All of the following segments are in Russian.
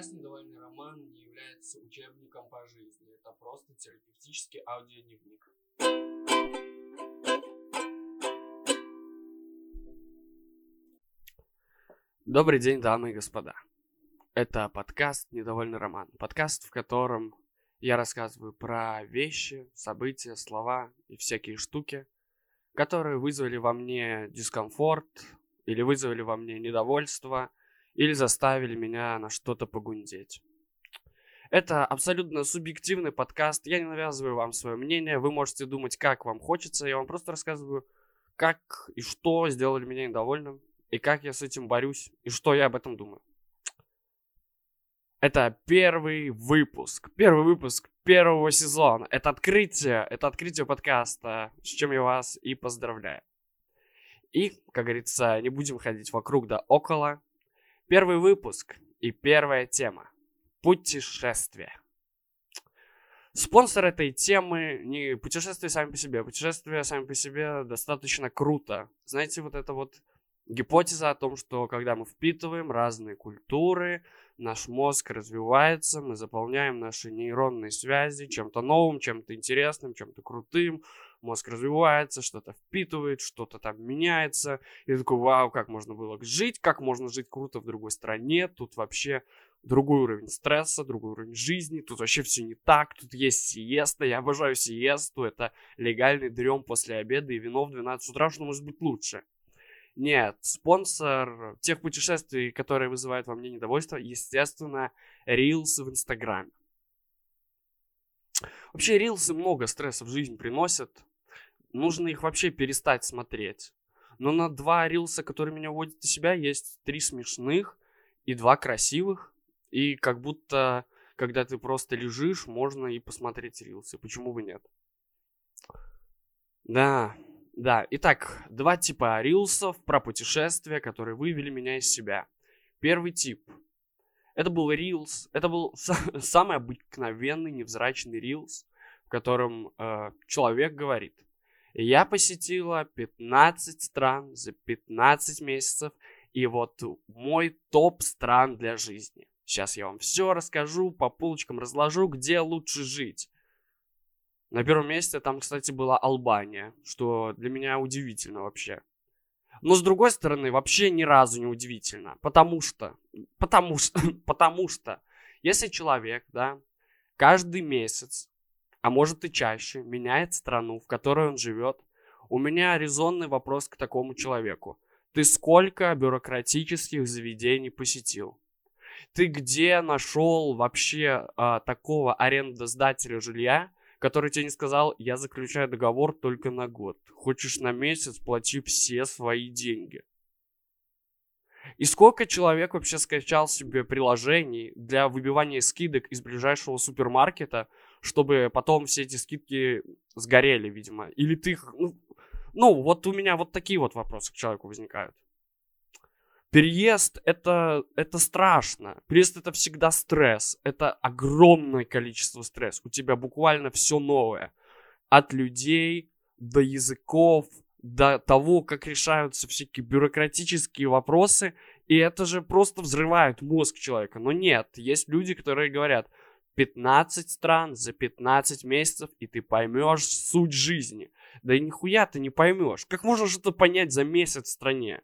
Подкаст «Недовольный роман» не является учебником по жизни. Это просто терапевтический аудиодневник. Добрый день, дамы и господа. Это подкаст «Недовольный роман». Подкаст, в котором я рассказываю про вещи, события, слова и всякие штуки, которые вызвали во мне дискомфорт или вызвали во мне недовольство – или заставили меня на что-то погундеть. Это абсолютно субъективный подкаст. Я не навязываю вам свое мнение. Вы можете думать, как вам хочется. Я вам просто рассказываю, как и что сделали меня недовольным, и как я с этим борюсь, и что я об этом думаю. Это первый выпуск. Первый выпуск первого сезона. Это открытие. Это открытие подкаста, с чем я вас и поздравляю. И, как говорится, не будем ходить вокруг да около. Первый выпуск и первая тема. Путешествие. Спонсор этой темы не путешествия сами по себе. Путешествия сами по себе достаточно круто. Знаете, вот это вот гипотеза о том, что когда мы впитываем разные культуры, наш мозг развивается, мы заполняем наши нейронные связи чем-то новым, чем-то интересным, чем-то крутым, мозг развивается, что-то впитывает, что-то там меняется. И такой, вау, как можно было жить, как можно жить круто в другой стране, тут вообще другой уровень стресса, другой уровень жизни, тут вообще все не так, тут есть сиеста, я обожаю сиесту, это легальный дрем после обеда и вино в 12 утра, что может быть лучше. Нет, спонсор тех путешествий, которые вызывают во мне недовольство, естественно, рилсы в Инстаграме. Вообще, рилсы много стресса в жизнь приносят нужно их вообще перестать смотреть. Но на два рилса, которые меня уводят из себя, есть три смешных и два красивых. И как будто, когда ты просто лежишь, можно и посмотреть рилсы. Почему бы нет? Да, да. Итак, два типа рилсов про путешествия, которые вывели меня из себя. Первый тип. Это был рилс. Это был самый обыкновенный невзрачный рилс, в котором э, человек говорит – я посетила 15 стран за 15 месяцев, и вот мой топ стран для жизни. Сейчас я вам все расскажу, по полочкам разложу, где лучше жить. На первом месте там, кстати, была Албания, что для меня удивительно вообще. Но с другой стороны, вообще ни разу не удивительно, потому что, потому что, потому что, если человек, да, каждый месяц а может и чаще, меняет страну, в которой он живет, у меня резонный вопрос к такому человеку. Ты сколько бюрократических заведений посетил? Ты где нашел вообще а, такого арендодателя жилья, который тебе не сказал, я заключаю договор только на год. Хочешь на месяц, плати все свои деньги. И сколько человек вообще скачал себе приложений для выбивания скидок из ближайшего супермаркета, чтобы потом все эти скидки сгорели, видимо. Или ты. Ну, ну, вот у меня вот такие вот вопросы к человеку возникают. Переезд это, это страшно. Переезд это всегда стресс. Это огромное количество стресса. У тебя буквально все новое. От людей до языков, до того, как решаются всякие бюрократические вопросы. И это же просто взрывает мозг человека. Но нет, есть люди, которые говорят, 15 стран за 15 месяцев, и ты поймешь суть жизни. Да и нихуя ты не поймешь. Как можно что-то понять за месяц в стране?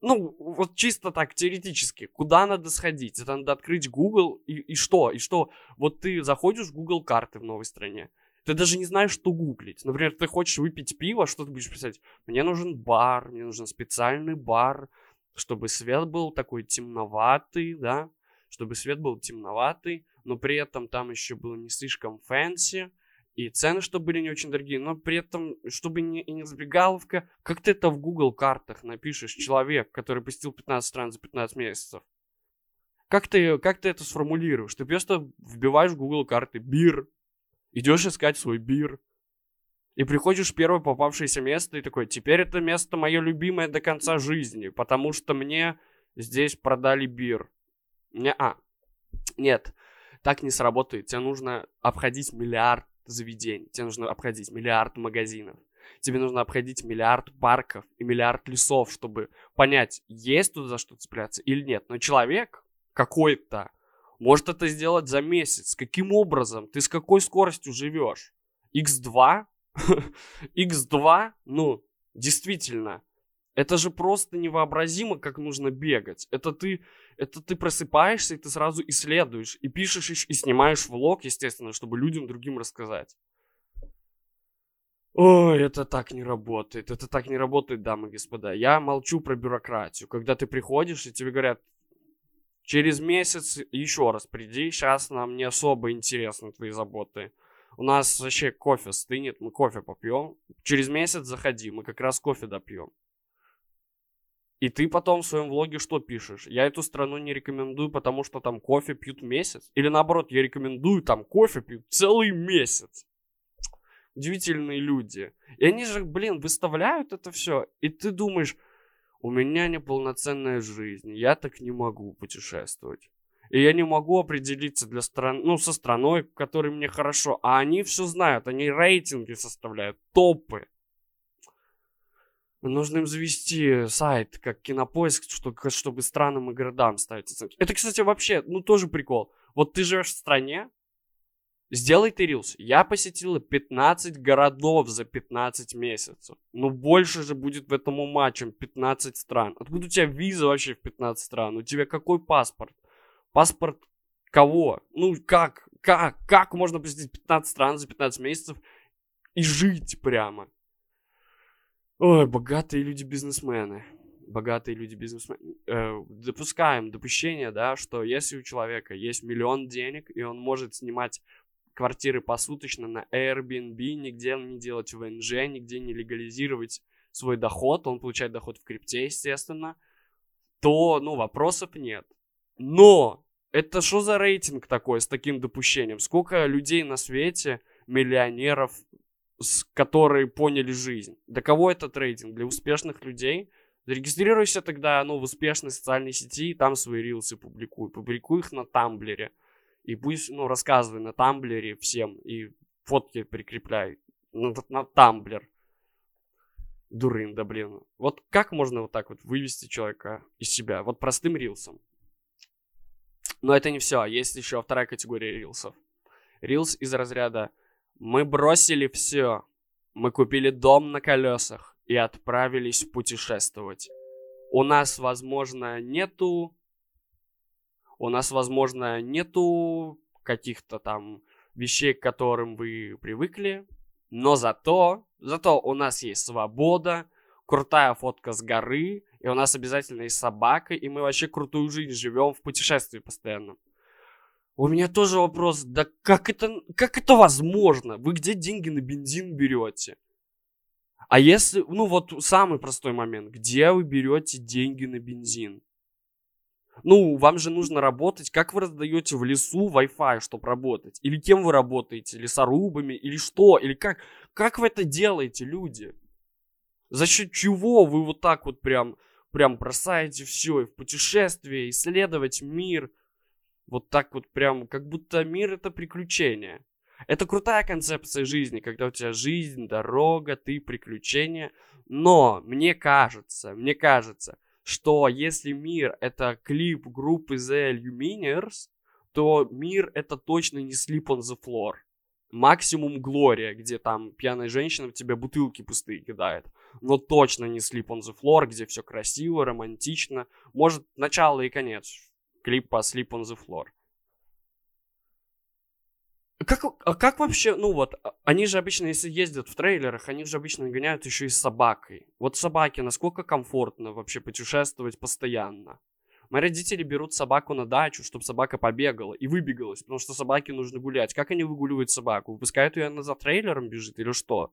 Ну, вот чисто так, теоретически. Куда надо сходить? Это надо открыть Google и, и что? И что? Вот ты заходишь в Google карты в новой стране. Ты даже не знаешь, что гуглить. Например, ты хочешь выпить пиво, что ты будешь писать? Мне нужен бар, мне нужен специальный бар, чтобы свет был такой темноватый, да? Чтобы свет был темноватый, но при этом там еще было не слишком fancy, и цены, чтобы были не очень дорогие, но при этом, чтобы не, и не забегаловка, как ты это в Google картах напишешь, человек, который посетил 15 стран за 15 месяцев? Как ты, как ты это сформулируешь? Ты просто вбиваешь в Google карты beer, идешь искать свой бир, и приходишь в первое попавшееся место и такой, теперь это место мое любимое до конца жизни, потому что мне здесь продали бир. Не, а, нет, так не сработает. Тебе нужно обходить миллиард заведений, тебе нужно обходить миллиард магазинов, тебе нужно обходить миллиард парков и миллиард лесов, чтобы понять, есть тут за что цепляться или нет. Но человек какой-то Может это сделать за месяц. Каким образом? Ты с какой скоростью живешь? X2? X2? Ну, действительно. Это же просто невообразимо, как нужно бегать. Это ты, это ты просыпаешься, и ты сразу исследуешь, и пишешь, и снимаешь влог, естественно, чтобы людям другим рассказать. Ой, это так не работает. Это так не работает, дамы и господа. Я молчу про бюрократию. Когда ты приходишь, и тебе говорят, через месяц еще раз приди, сейчас нам не особо интересны твои заботы. У нас вообще кофе стынет, мы кофе попьем. Через месяц заходи, мы как раз кофе допьем. И ты потом в своем влоге что пишешь? Я эту страну не рекомендую, потому что там кофе пьют месяц. Или наоборот, я рекомендую, там кофе пьют целый месяц удивительные люди. И они же, блин, выставляют это все. И ты думаешь, у меня неполноценная жизнь, я так не могу путешествовать. И я не могу определиться для стран, ну, со страной, в которой мне хорошо. А они все знают, они рейтинги составляют, топы. Нужно им завести сайт, как кинопоиск, чтобы, чтобы странам и городам ставить оценки. Это, кстати, вообще, ну, тоже прикол. Вот ты живешь в стране, Сделай ты рилс. Я посетила 15 городов за 15 месяцев. Ну, больше же будет в этом ума, чем 15 стран. Откуда у тебя виза вообще в 15 стран? У тебя какой паспорт? Паспорт кого? Ну, как? Как? Как можно посетить 15 стран за 15 месяцев и жить прямо? Ой, богатые люди-бизнесмены. Богатые люди-бизнесмены. Э, допускаем допущение, да, что если у человека есть миллион денег, и он может снимать квартиры посуточно на Airbnb, нигде не делать ВНЖ, нигде не легализировать свой доход, он получает доход в крипте, естественно, то, ну, вопросов нет. Но это что за рейтинг такой с таким допущением? Сколько людей на свете, миллионеров, которые поняли жизнь? Для кого этот рейтинг? Для успешных людей? Зарегистрируйся тогда, ну, в успешной социальной сети и там свои рилсы публикуй. Публикуй их на Тамблере. И пусть, ну, рассказывай на Тамблере всем, и фотки прикрепляй на, на Тамблер. Дурын, да блин. Вот как можно вот так вот вывести человека из себя? Вот простым рилсом. Но это не все. Есть еще вторая категория рилсов. Рилс из разряда «Мы бросили все. Мы купили дом на колесах и отправились путешествовать. У нас, возможно, нету у нас, возможно, нету каких-то там вещей, к которым вы привыкли, но зато, зато у нас есть свобода, крутая фотка с горы, и у нас обязательно есть собака, и мы вообще крутую жизнь живем в путешествии постоянно. У меня тоже вопрос, да как это, как это возможно? Вы где деньги на бензин берете? А если, ну вот самый простой момент, где вы берете деньги на бензин? Ну, вам же нужно работать. Как вы раздаете в лесу Wi-Fi, чтобы работать? Или кем вы работаете? Лесорубами? Или что? Или как? Как вы это делаете, люди? За счет чего вы вот так вот прям, прям бросаете все и в путешествие, исследовать мир? Вот так вот прям, как будто мир это приключение. Это крутая концепция жизни, когда у тебя жизнь, дорога, ты приключения. Но мне кажется, мне кажется, что если мир это клип группы The Lumineers, то мир это точно не Sleep on the Floor. Максимум Глория, где там пьяная женщина в тебя бутылки пустые кидает. Но точно не Sleep on the Floor, где все красиво, романтично. Может, начало и конец. Клип по Sleep on the Floor. Как, а как вообще, ну вот, а, они же обычно, если ездят в трейлерах, они же обычно гоняют еще и с собакой. Вот собаке насколько комфортно вообще путешествовать постоянно? Мои родители берут собаку на дачу, чтобы собака побегала и выбегалась, потому что собаке нужно гулять. Как они выгуливают собаку? Выпускают ее, она за трейлером бежит или что?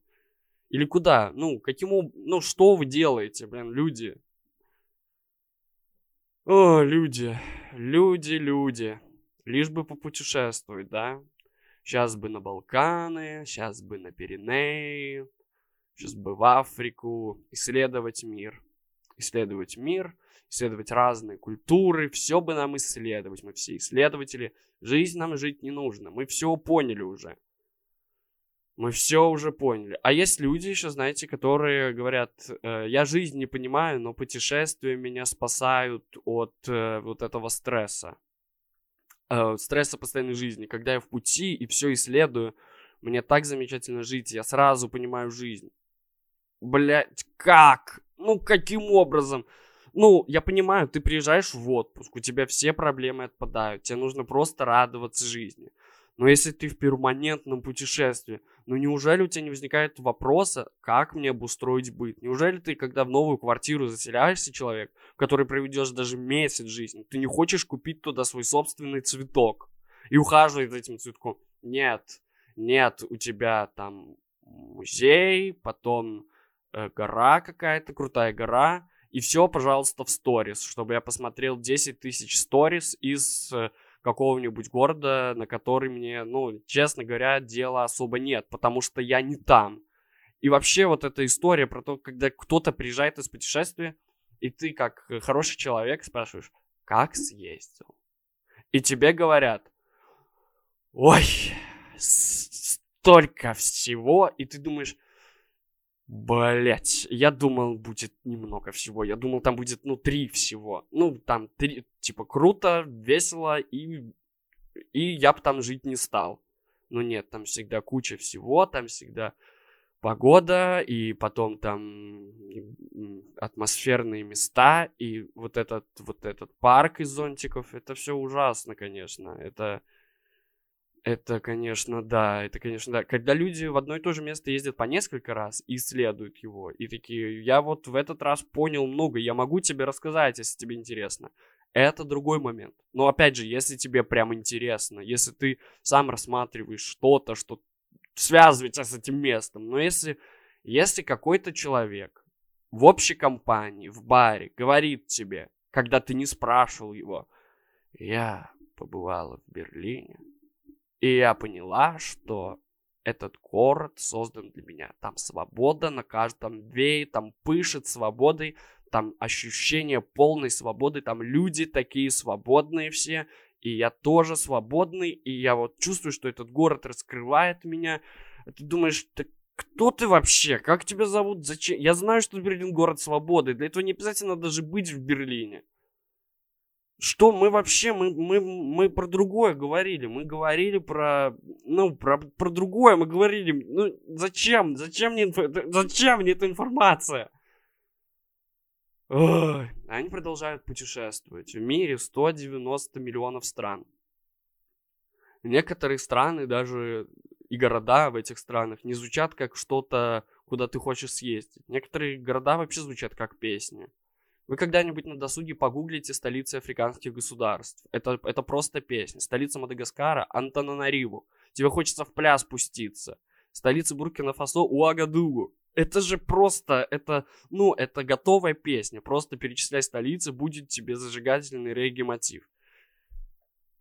Или куда? Ну, каким Ну, что вы делаете, блин, люди? О, люди. Люди, люди. Лишь бы попутешествовать, да? Сейчас бы на Балканы, сейчас бы на Пиренеи, сейчас бы в Африку, исследовать мир. Исследовать мир, исследовать разные культуры, все бы нам исследовать. Мы все исследователи. Жизнь нам жить не нужно. Мы все поняли уже. Мы все уже поняли. А есть люди еще, знаете, которые говорят, э, я жизнь не понимаю, но путешествия меня спасают от э, вот этого стресса. э, стресса постоянной жизни. Когда я в пути и все исследую, мне так замечательно жить, я сразу понимаю жизнь. Блять, как? Ну, каким образом? Ну, я понимаю, ты приезжаешь в отпуск, у тебя все проблемы отпадают, тебе нужно просто радоваться жизни. Но если ты в перманентном путешествии, ну неужели у тебя не возникает вопроса, как мне обустроить быт? Неужели ты, когда в новую квартиру заселяешься, человек, в который проведешь даже месяц жизни, ты не хочешь купить туда свой собственный цветок и ухаживать за этим цветком? Нет, нет, у тебя там музей, потом э, гора какая-то, крутая гора, и все, пожалуйста, в сторис, чтобы я посмотрел 10 тысяч сторис из э, какого-нибудь города, на который мне, ну, честно говоря, дела особо нет, потому что я не там. И вообще вот эта история про то, когда кто-то приезжает из путешествия, и ты как хороший человек спрашиваешь, как съездил? И тебе говорят, ой, столько всего, и ты думаешь, Блять, я думал, будет немного всего. Я думал, там будет, ну, три всего. Ну, там три, типа, круто, весело, и, и я бы там жить не стал. Но нет, там всегда куча всего, там всегда погода, и потом там атмосферные места, и вот этот, вот этот парк из зонтиков, это все ужасно, конечно. Это это, конечно, да, это, конечно, да. Когда люди в одно и то же место ездят по несколько раз и исследуют его, и такие, я вот в этот раз понял много, я могу тебе рассказать, если тебе интересно. Это другой момент. Но опять же, если тебе прям интересно, если ты сам рассматриваешь что-то, что связывает тебя с этим местом, но если, если какой-то человек в общей компании, в баре говорит тебе, когда ты не спрашивал его, я побывала в Берлине, и я поняла, что этот город создан для меня. Там свобода на каждом две, там пышет свободой, там ощущение полной свободы, там люди такие свободные все, и я тоже свободный, и я вот чувствую, что этот город раскрывает меня. Ты думаешь, ты кто ты вообще? Как тебя зовут? Зачем? Я знаю, что Берлин город свободы. Для этого не обязательно даже быть в Берлине. Что мы вообще, мы, мы, мы про другое говорили. Мы говорили про, ну, про, про другое мы говорили. Ну, зачем? Зачем мне, зачем мне эта информация? Ой. Они продолжают путешествовать. В мире 190 миллионов стран. Некоторые страны, даже и города в этих странах, не звучат как что-то, куда ты хочешь съездить. Некоторые города вообще звучат как песни. Вы когда-нибудь на досуге погуглите столицы африканских государств. Это, это просто песня. Столица Мадагаскара – Антананариву. Тебе хочется в пляс спуститься. Столица Буркина-Фасо – Уагадугу. Это же просто, это, ну, это готовая песня. Просто перечисляй столицы, будет тебе зажигательный регги-мотив.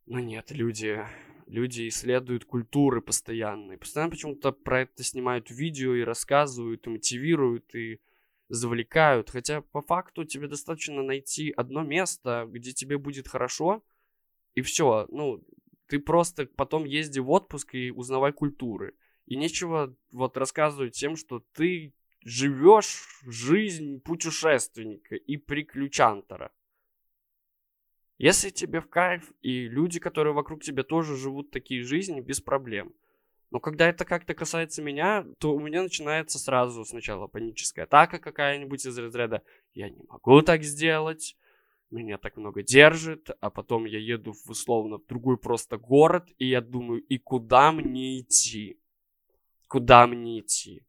Но нет, люди, люди исследуют культуры постоянно. И постоянно почему-то про это снимают видео и рассказывают, и мотивируют, и завлекают. Хотя по факту тебе достаточно найти одно место, где тебе будет хорошо, и все. Ну, ты просто потом езди в отпуск и узнавай культуры. И нечего вот рассказывать тем, что ты живешь жизнь путешественника и приключантора. Если тебе в кайф, и люди, которые вокруг тебя тоже живут такие жизни, без проблем – но когда это как-то касается меня, то у меня начинается сразу сначала паническая атака какая-нибудь из разряда «я не могу так сделать», меня так много держит, а потом я еду в условно в другой просто город, и я думаю, и куда мне идти? Куда мне идти?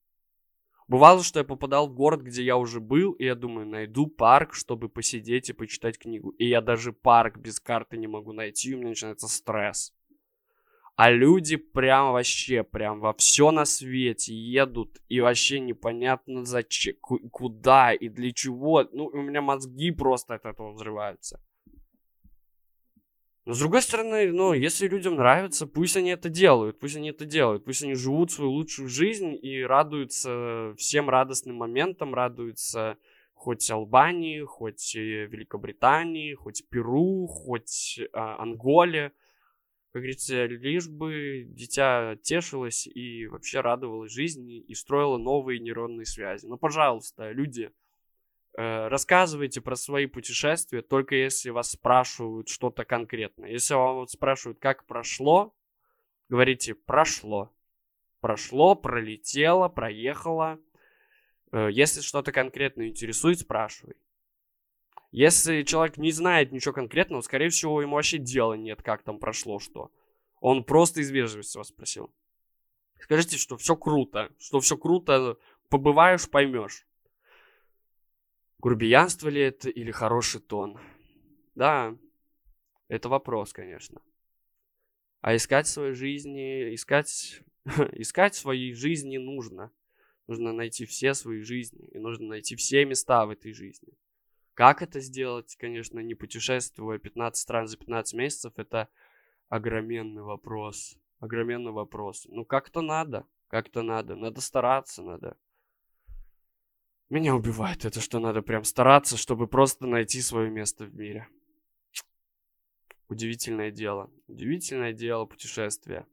Бывало, что я попадал в город, где я уже был, и я думаю, найду парк, чтобы посидеть и почитать книгу. И я даже парк без карты не могу найти, и у меня начинается стресс. А люди прям вообще, прям во все на свете едут, и вообще непонятно зачем, куда и для чего. Ну, у меня мозги просто от этого взрываются. Но с другой стороны, ну, если людям нравится, пусть они это делают, пусть они это делают, пусть они живут свою лучшую жизнь и радуются всем радостным моментам, радуются хоть Албании, хоть Великобритании, хоть Перу, хоть э, Анголе – как говорится, лишь бы дитя тешилось и вообще радовалось жизни и строило новые нейронные связи. Ну, пожалуйста, люди, Э, рассказывайте про свои путешествия только если вас спрашивают что-то конкретное. Если вам вот спрашивают, как прошло, говорите прошло. Прошло, пролетело, проехало. Э, если что-то конкретно интересует, спрашивай. Если человек не знает ничего конкретного, скорее всего, ему вообще дела нет, как там прошло что. Он просто из вежливости вас спросил. Скажите, что все круто, что все круто, побываешь, поймешь. Грубиянство ли это или хороший тон? Да, это вопрос, конечно. А искать своей жизни, искать, искать своей жизни нужно. Нужно найти все свои жизни, и нужно найти все места в этой жизни. Как это сделать, конечно, не путешествуя 15 стран за 15 месяцев, это огроменный вопрос. Огроменный вопрос. Ну, как-то надо, как-то надо. Надо стараться, надо меня убивает это, что надо прям стараться, чтобы просто найти свое место в мире. Удивительное дело. Удивительное дело путешествия.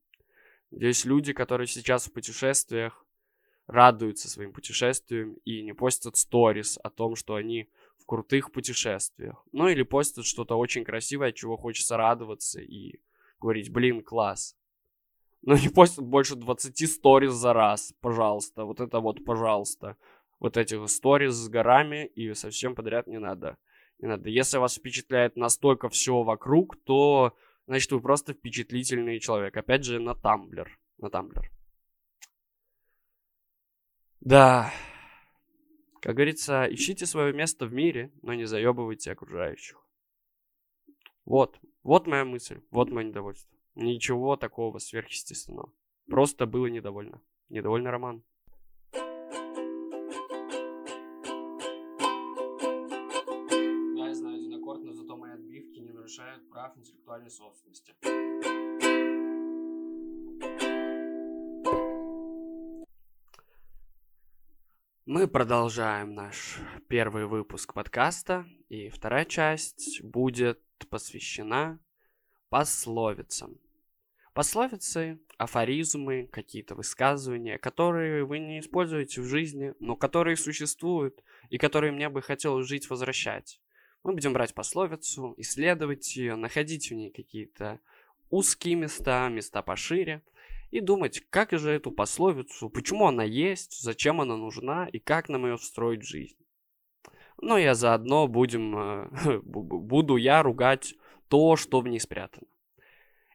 Здесь люди, которые сейчас в путешествиях, радуются своим путешествиям и не постят сторис о том, что они в крутых путешествиях. Ну или постят что-то очень красивое, от чего хочется радоваться и говорить, блин, класс. Но не постят больше 20 сторис за раз, пожалуйста. Вот это вот, пожалуйста вот этих сториз с горами и совсем подряд не надо. Не надо. Если вас впечатляет настолько все вокруг, то значит вы просто впечатлительный человек. Опять же, на Тамблер. На Тамблер. Да. Как говорится, ищите свое место в мире, но не заебывайте окружающих. Вот. Вот моя мысль. Вот мое недовольство. Ничего такого сверхъестественного. Просто было недовольно. Недовольный роман. Прав интеллектуальной собственности. Мы продолжаем наш первый выпуск подкаста, и вторая часть будет посвящена пословицам. Пословицы, афоризмы, какие-то высказывания, которые вы не используете в жизни, но которые существуют и которые мне бы хотелось жить возвращать. Мы будем брать пословицу, исследовать ее, находить в ней какие-то узкие места, места пошире, и думать, как же эту пословицу, почему она есть, зачем она нужна и как нам ее встроить в жизнь. Ну и заодно будем, э, буду я ругать то, что в ней спрятано.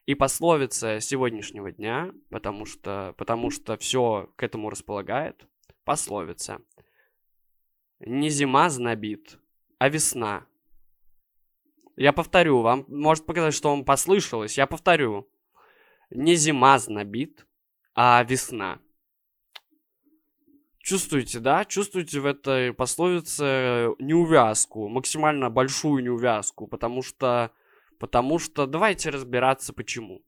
И пословица сегодняшнего дня, потому что, потому что все к этому располагает, пословица. Не зима знобит, а весна я повторю, вам может показать, что вам послышалось. Я повторю. Не зима знобит, а весна. Чувствуете, да? Чувствуете в этой пословице неувязку, максимально большую неувязку, потому что... Потому что давайте разбираться почему.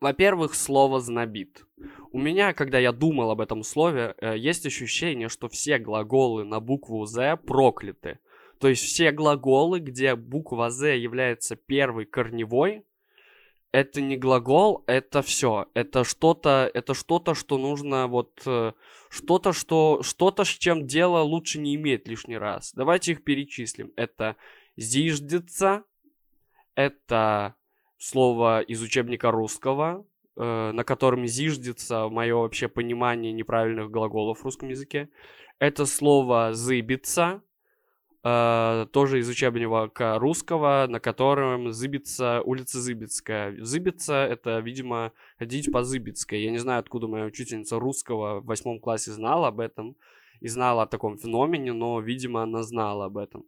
Во-первых, слово «знобит». У меня, когда я думал об этом слове, э, есть ощущение, что все глаголы на букву «з» прокляты. То есть все глаголы, где буква Z является первой корневой, это не глагол, это все. Это что-то, это что-то, что нужно вот э, что-то, что что-то, с чем дело лучше не иметь лишний раз. Давайте их перечислим. Это зиждется, это слово из учебника русского, э, на котором зиждется мое вообще понимание неправильных глаголов в русском языке. Это слово зыбится, Uh, тоже из учебника русского, на котором Зыбица, улица Зыбицкая. Зыбица — это, видимо, ходить по Зыбицкой. Я не знаю, откуда моя учительница русского в восьмом классе знала об этом и знала о таком феномене, но, видимо, она знала об этом.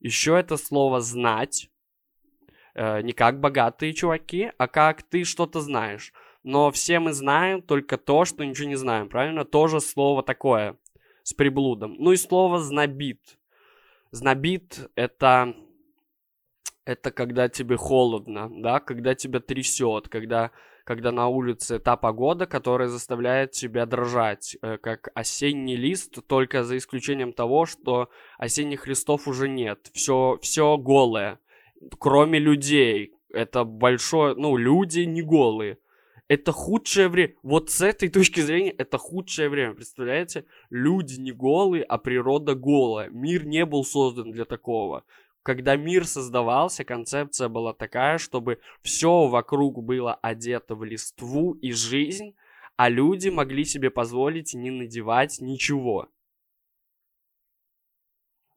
Еще это слово «знать». Uh, не как богатые чуваки, а как ты что-то знаешь. Но все мы знаем только то, что ничего не знаем, правильно? Тоже слово такое, с приблудом. Ну и слово «знобит» Знобит — это, это когда тебе холодно, да, когда тебя трясет, когда, когда на улице та погода, которая заставляет тебя дрожать, э, как осенний лист, только за исключением того, что осенних листов уже нет. Все, все голое, кроме людей. Это большое, ну, люди не голые. Это худшее время. Вот с этой точки зрения это худшее время. Представляете? Люди не голые, а природа голая. Мир не был создан для такого. Когда мир создавался, концепция была такая, чтобы все вокруг было одето в листву и жизнь, а люди могли себе позволить не надевать ничего.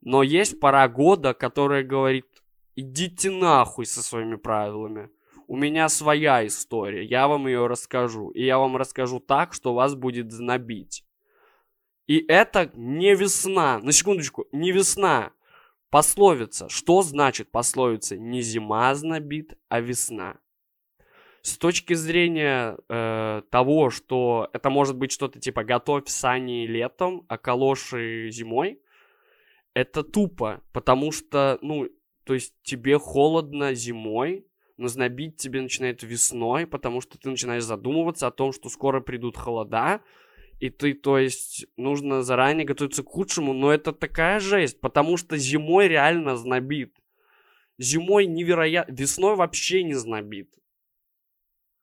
Но есть пора года, которая говорит, идите нахуй со своими правилами. У меня своя история, я вам ее расскажу. И я вам расскажу так, что вас будет знобить. И это не весна. На секундочку, не весна. Пословица. Что значит пословица? Не зима знобит, а весна. С точки зрения э, того, что это может быть что-то типа готовь сани летом, а калоши зимой, это тупо, потому что, ну, то есть тебе холодно зимой, но знобить тебе начинает весной, потому что ты начинаешь задумываться о том, что скоро придут холода, и ты, то есть, нужно заранее готовиться к худшему, но это такая жесть, потому что зимой реально знобит. Зимой невероятно... Весной вообще не знобит.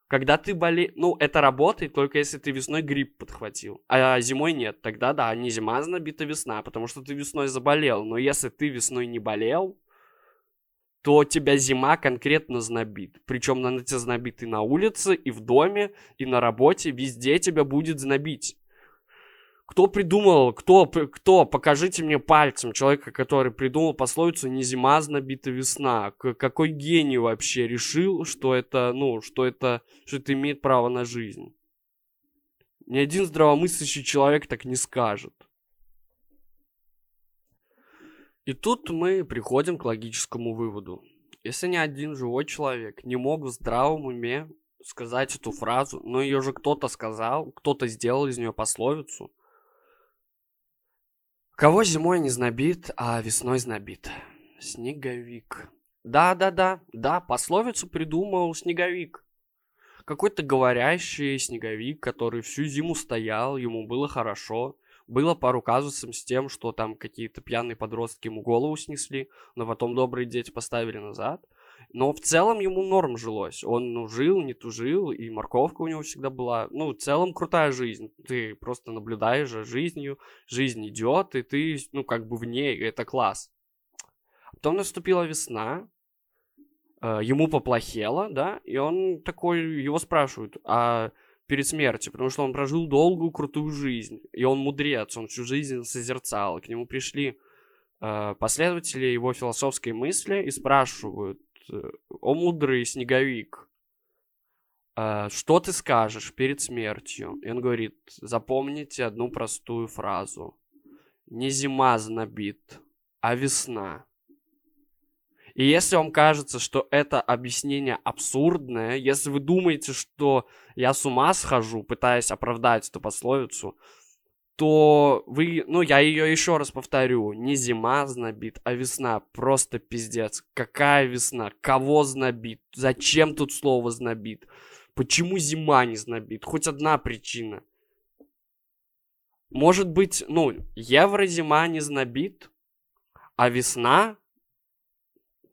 Когда ты болеешь... Ну, это работает только если ты весной грипп подхватил. А зимой нет. Тогда да, не зима знобит, а весна. Потому что ты весной заболел. Но если ты весной не болел, то тебя зима конкретно знобит. Причем она тебя знобит и на улице, и в доме, и на работе. Везде тебя будет знобить. Кто придумал, кто, кто, покажите мне пальцем человека, который придумал пословицу «не зима, знобита весна». К какой гений вообще решил, что это, ну, что это, что это имеет право на жизнь? Ни один здравомыслящий человек так не скажет. И тут мы приходим к логическому выводу. Если ни один живой человек не мог в здравом уме сказать эту фразу, но ее же кто-то сказал, кто-то сделал из нее пословицу, Кого зимой не знобит, а весной знобит? Снеговик. Да-да-да, да, пословицу придумал снеговик. Какой-то говорящий снеговик, который всю зиму стоял, ему было хорошо. Было пару казусов с тем, что там какие-то пьяные подростки ему голову снесли, но потом добрые дети поставили назад. Но в целом ему норм жилось. Он ну, жил, не тужил, и морковка у него всегда была. Ну, в целом крутая жизнь. Ты просто наблюдаешь за жизнью, жизнь идет, и ты, ну, как бы в ней, это класс. Потом наступила весна, э, ему поплохело, да, и он такой, его спрашивают, а перед смертью, потому что он прожил долгую, крутую жизнь, и он мудрец, он всю жизнь созерцал. К нему пришли э, последователи его философской мысли и спрашивают, о мудрый снеговик, а, что ты скажешь перед смертью? И он говорит, запомните одну простую фразу. Не зима знобит, а весна. И если вам кажется, что это объяснение абсурдное, если вы думаете, что я с ума схожу, пытаясь оправдать эту пословицу, то вы, ну, я ее еще раз повторю, не зима знобит, а весна, просто пиздец. Какая весна? Кого знобит? Зачем тут слово знобит? Почему зима не знобит? Хоть одна причина. Может быть, ну, евро-зима не знобит, а весна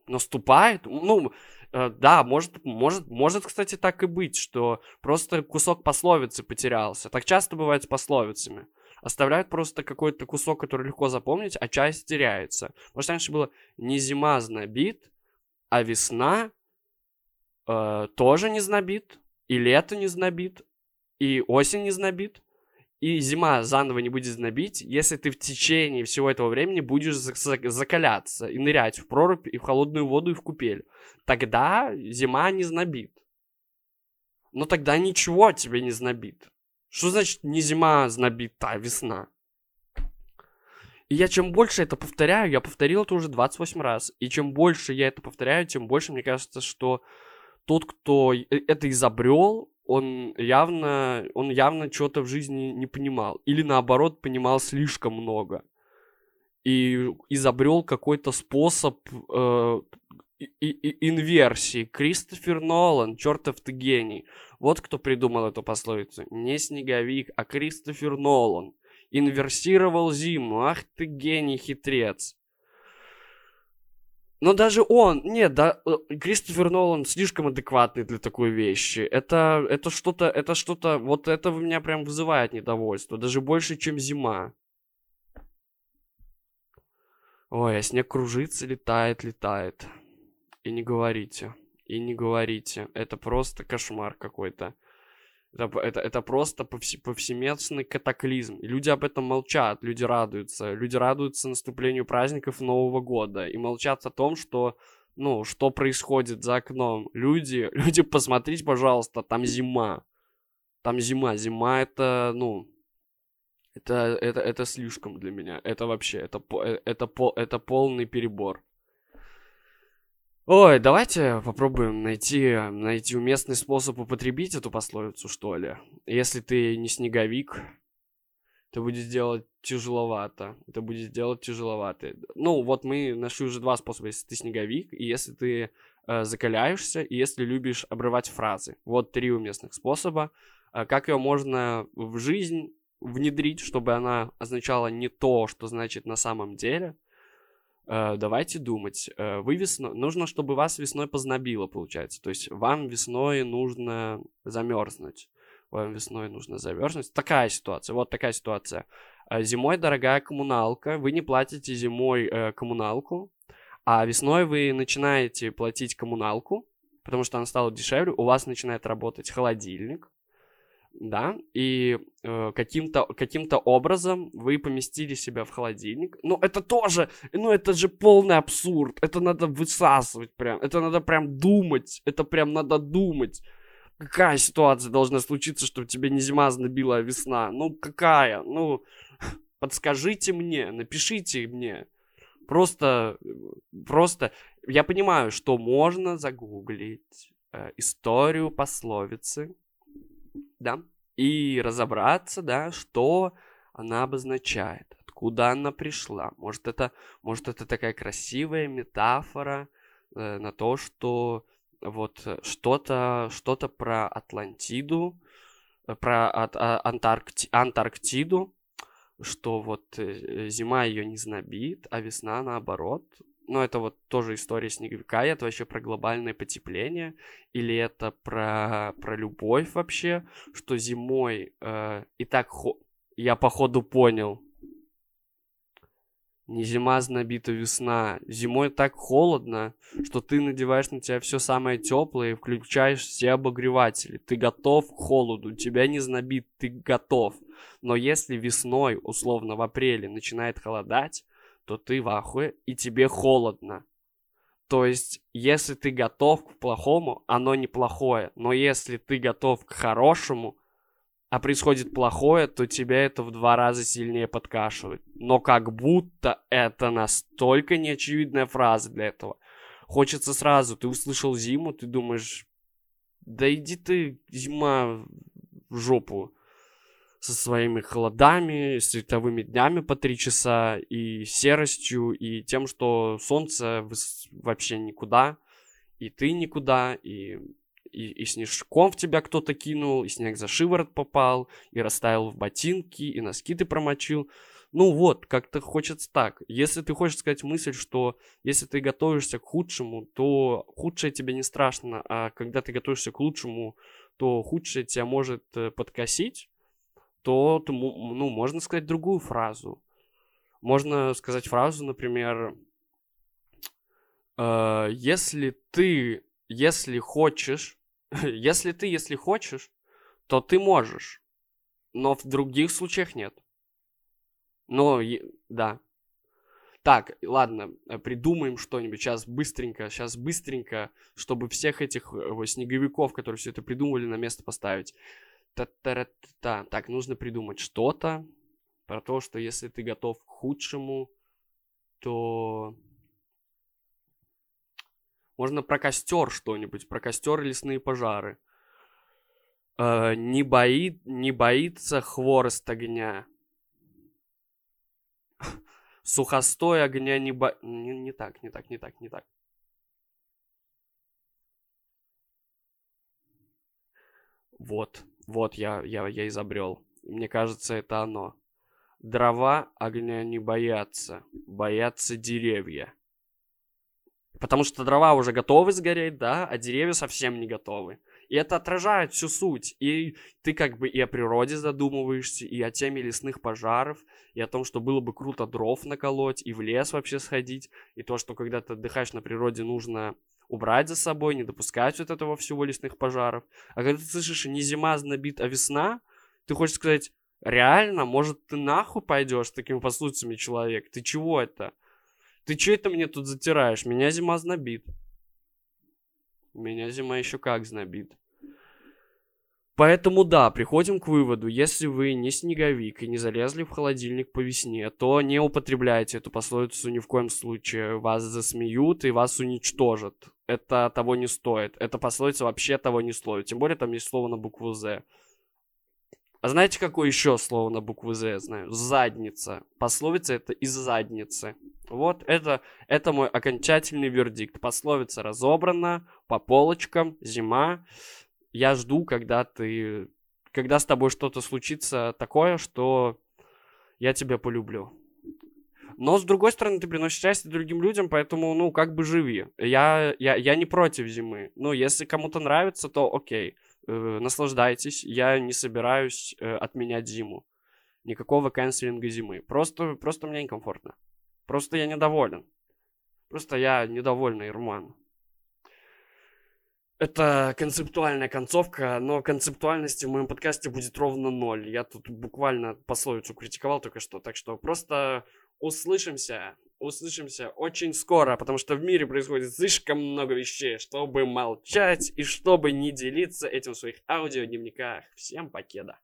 наступает? Ну, э, да, может, может, может, кстати, так и быть, что просто кусок пословицы потерялся. Так часто бывает с пословицами оставляют просто какой-то кусок, который легко запомнить, а часть теряется. Что раньше было не зима знобит, а весна э, тоже не знобит, и лето не знобит, и осень не знобит, и зима заново не будет знобить, если ты в течение всего этого времени будешь закаляться и нырять в прорубь, и в холодную воду, и в купель. Тогда зима не знобит. Но тогда ничего тебе не знобит. Что значит не зима знобит, а весна? И я чем больше это повторяю, я повторил это уже 28 раз, и чем больше я это повторяю, тем больше мне кажется, что тот, кто это изобрел, он явно, он явно что-то в жизни не понимал. Или наоборот, понимал слишком много. И изобрел какой-то способ э, и, и, инверсии. Кристофер Нолан, чертов ты гений. Вот кто придумал эту пословицу. Не снеговик, а Кристофер Нолан. Инверсировал зиму. Ах ты гений, хитрец. Но даже он, нет, да, э, Кристофер Нолан слишком адекватный для такой вещи. Это, это что-то, это что-то, вот это у меня прям вызывает недовольство, даже больше, чем зима. Ой, а снег кружится, летает, летает. И не говорите, и не говорите, это просто кошмар какой-то. Это, это, это просто повсе, повсеместный катаклизм. Люди об этом молчат, люди радуются. Люди радуются наступлению праздников Нового года. И молчат о том, что, ну, что происходит за окном. Люди, люди, посмотрите, пожалуйста, там зима. Там зима. Зима это, ну, это, это, это слишком для меня. Это вообще, это, это, это, это полный перебор. Ой, давайте попробуем найти, найти уместный способ употребить эту пословицу, что ли. Если ты не снеговик, это будет делать тяжеловато. Это будет делать тяжеловато. Ну, вот мы нашли уже два способа. Если ты снеговик, и если ты э, закаляешься, и если любишь обрывать фразы. Вот три уместных способа. Э, как ее можно в жизнь внедрить, чтобы она означала не то, что значит на самом деле – давайте думать. Э, вы весной... Нужно, чтобы вас весной познобило, получается. То есть вам весной нужно замерзнуть. Вам весной нужно замерзнуть. Такая ситуация. Вот такая ситуация. Э, зимой дорогая коммуналка. Вы не платите зимой э, коммуналку. А весной вы начинаете платить коммуналку, потому что она стала дешевле. У вас начинает работать холодильник да, и э, каким-то каким образом вы поместили себя в холодильник. Ну, это тоже, ну, это же полный абсурд. Это надо высасывать прям, это надо прям думать, это прям надо думать. Какая ситуация должна случиться, чтобы тебе не зима знобила, а весна? Ну, какая? Ну, подскажите мне, напишите мне. Просто, просто, я понимаю, что можно загуглить э, историю пословицы, да, и разобраться, да, что она обозначает, откуда она пришла. Может, это, может, это такая красивая метафора э, на то, что вот что-то что про Атлантиду, э, про от, а, Антаркти, Антарктиду, что вот э, зима ее не знобит, а весна наоборот ну, это вот тоже история снеговика, это вообще про глобальное потепление, или это про, про любовь вообще, что зимой э, и так хо... я походу понял, не зима знобита весна. Зимой так холодно, что ты надеваешь на тебя все самое теплое и включаешь все обогреватели. Ты готов к холоду, тебя не знобит, ты готов. Но если весной, условно в апреле, начинает холодать, то ты в ахуе и тебе холодно. То есть, если ты готов к плохому, оно неплохое. Но если ты готов к хорошему, а происходит плохое, то тебя это в два раза сильнее подкашивает. Но как будто это настолько неочевидная фраза для этого. Хочется сразу, ты услышал зиму, ты думаешь, да иди ты, зима, в жопу со своими холодами, световыми днями по три часа, и серостью, и тем, что солнце вообще никуда, и ты никуда, и, и, и снежком в тебя кто-то кинул, и снег за шиворот попал, и растаял в ботинки, и носки ты промочил. Ну вот, как-то хочется так. Если ты хочешь сказать мысль, что если ты готовишься к худшему, то худшее тебе не страшно, а когда ты готовишься к лучшему, то худшее тебя может э, подкосить, то, то ну, можно сказать другую фразу. Можно сказать фразу, например, э, если ты, если хочешь, если ты, если хочешь, то ты можешь, но в других случаях нет. Но, да. Так, ладно, придумаем что-нибудь сейчас быстренько, сейчас быстренько, чтобы всех этих э, снеговиков, которые все это придумали, на место поставить. Та-та-та-та. Так, нужно придумать что-то про то, что если ты готов к худшему, то можно про костер что-нибудь, про костер и лесные пожары. Э, не, боит, не боится хворост огня. Сухостой огня не бо... Не, не так, не так, не так, не так. Вот. Вот я, я, я изобрел. Мне кажется, это оно. Дрова огня не боятся, боятся деревья. Потому что дрова уже готовы сгореть, да, а деревья совсем не готовы. И это отражает всю суть. И ты как бы и о природе задумываешься, и о теме лесных пожаров, и о том, что было бы круто дров наколоть, и в лес вообще сходить, и то, что когда ты отдыхаешь на природе, нужно убрать за собой, не допускать вот этого всего лесных пожаров. А когда ты слышишь, не зима знобит, а весна, ты хочешь сказать, реально, может, ты нахуй пойдешь с такими пословицами, человек? Ты чего это? Ты что это мне тут затираешь? Меня зима знобит. Меня зима еще как знобит. Поэтому да, приходим к выводу, если вы не снеговик и не залезли в холодильник по весне, то не употребляйте эту пословицу ни в коем случае. Вас засмеют и вас уничтожат. Это того не стоит. Эта пословица вообще того не стоит. Тем более там есть слово на букву «З». А знаете, какое еще слово на букву «З» я знаю? Задница. Пословица это из задницы. Вот это, это мой окончательный вердикт. Пословица разобрана по полочкам, зима. Я жду, когда ты... Когда с тобой что-то случится такое, что я тебя полюблю. Но, с другой стороны, ты приносишь счастье другим людям, поэтому, ну, как бы живи. Я, я, я не против зимы. Ну, если кому-то нравится, то окей э, наслаждайтесь. Я не собираюсь э, отменять зиму. Никакого канцелинга зимы. Просто, просто мне некомфортно. Просто я недоволен. Просто я недовольный Роман. Это концептуальная концовка, но концептуальности в моем подкасте будет ровно ноль. Я тут буквально пословицу критиковал только что, так что просто услышимся услышимся очень скоро, потому что в мире происходит слишком много вещей, чтобы молчать и чтобы не делиться этим в своих аудиодневниках. Всем покеда.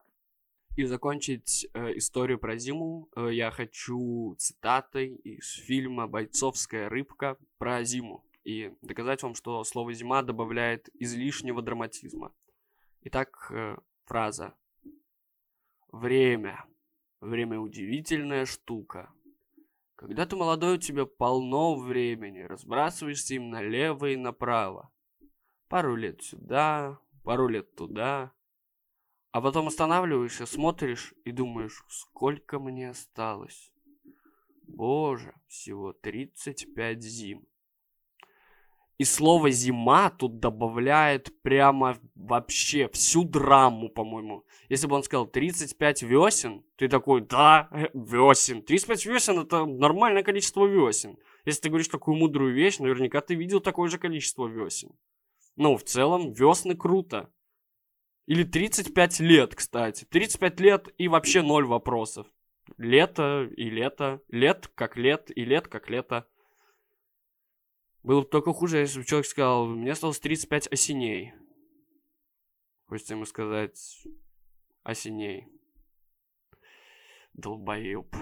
И закончить э, историю про зиму э, я хочу цитатой из фильма «Бойцовская рыбка» про зиму. И доказать вам, что слово «зима» добавляет излишнего драматизма. Итак, э, фраза. Время. Время удивительная штука. Когда ты молодой, у тебя полно времени, разбрасываешься им налево и направо. Пару лет сюда, пару лет туда. А потом останавливаешься, смотришь и думаешь, сколько мне осталось. Боже, всего 35 зим. И слово «зима» тут добавляет прямо вообще всю драму, по-моему. Если бы он сказал 35 весен, ты такой, да, весен. 35 весен это нормальное количество весен. Если ты говоришь такую мудрую вещь, наверняка ты видел такое же количество весен. Ну, в целом, весны круто. Или 35 лет, кстати. 35 лет и вообще ноль вопросов. Лето и лето. Лет как лет и лет как лето. Было бы только хуже, если бы человек сказал, мне осталось 35 осеней. Хочется ему сказать осеней. Долбоеб.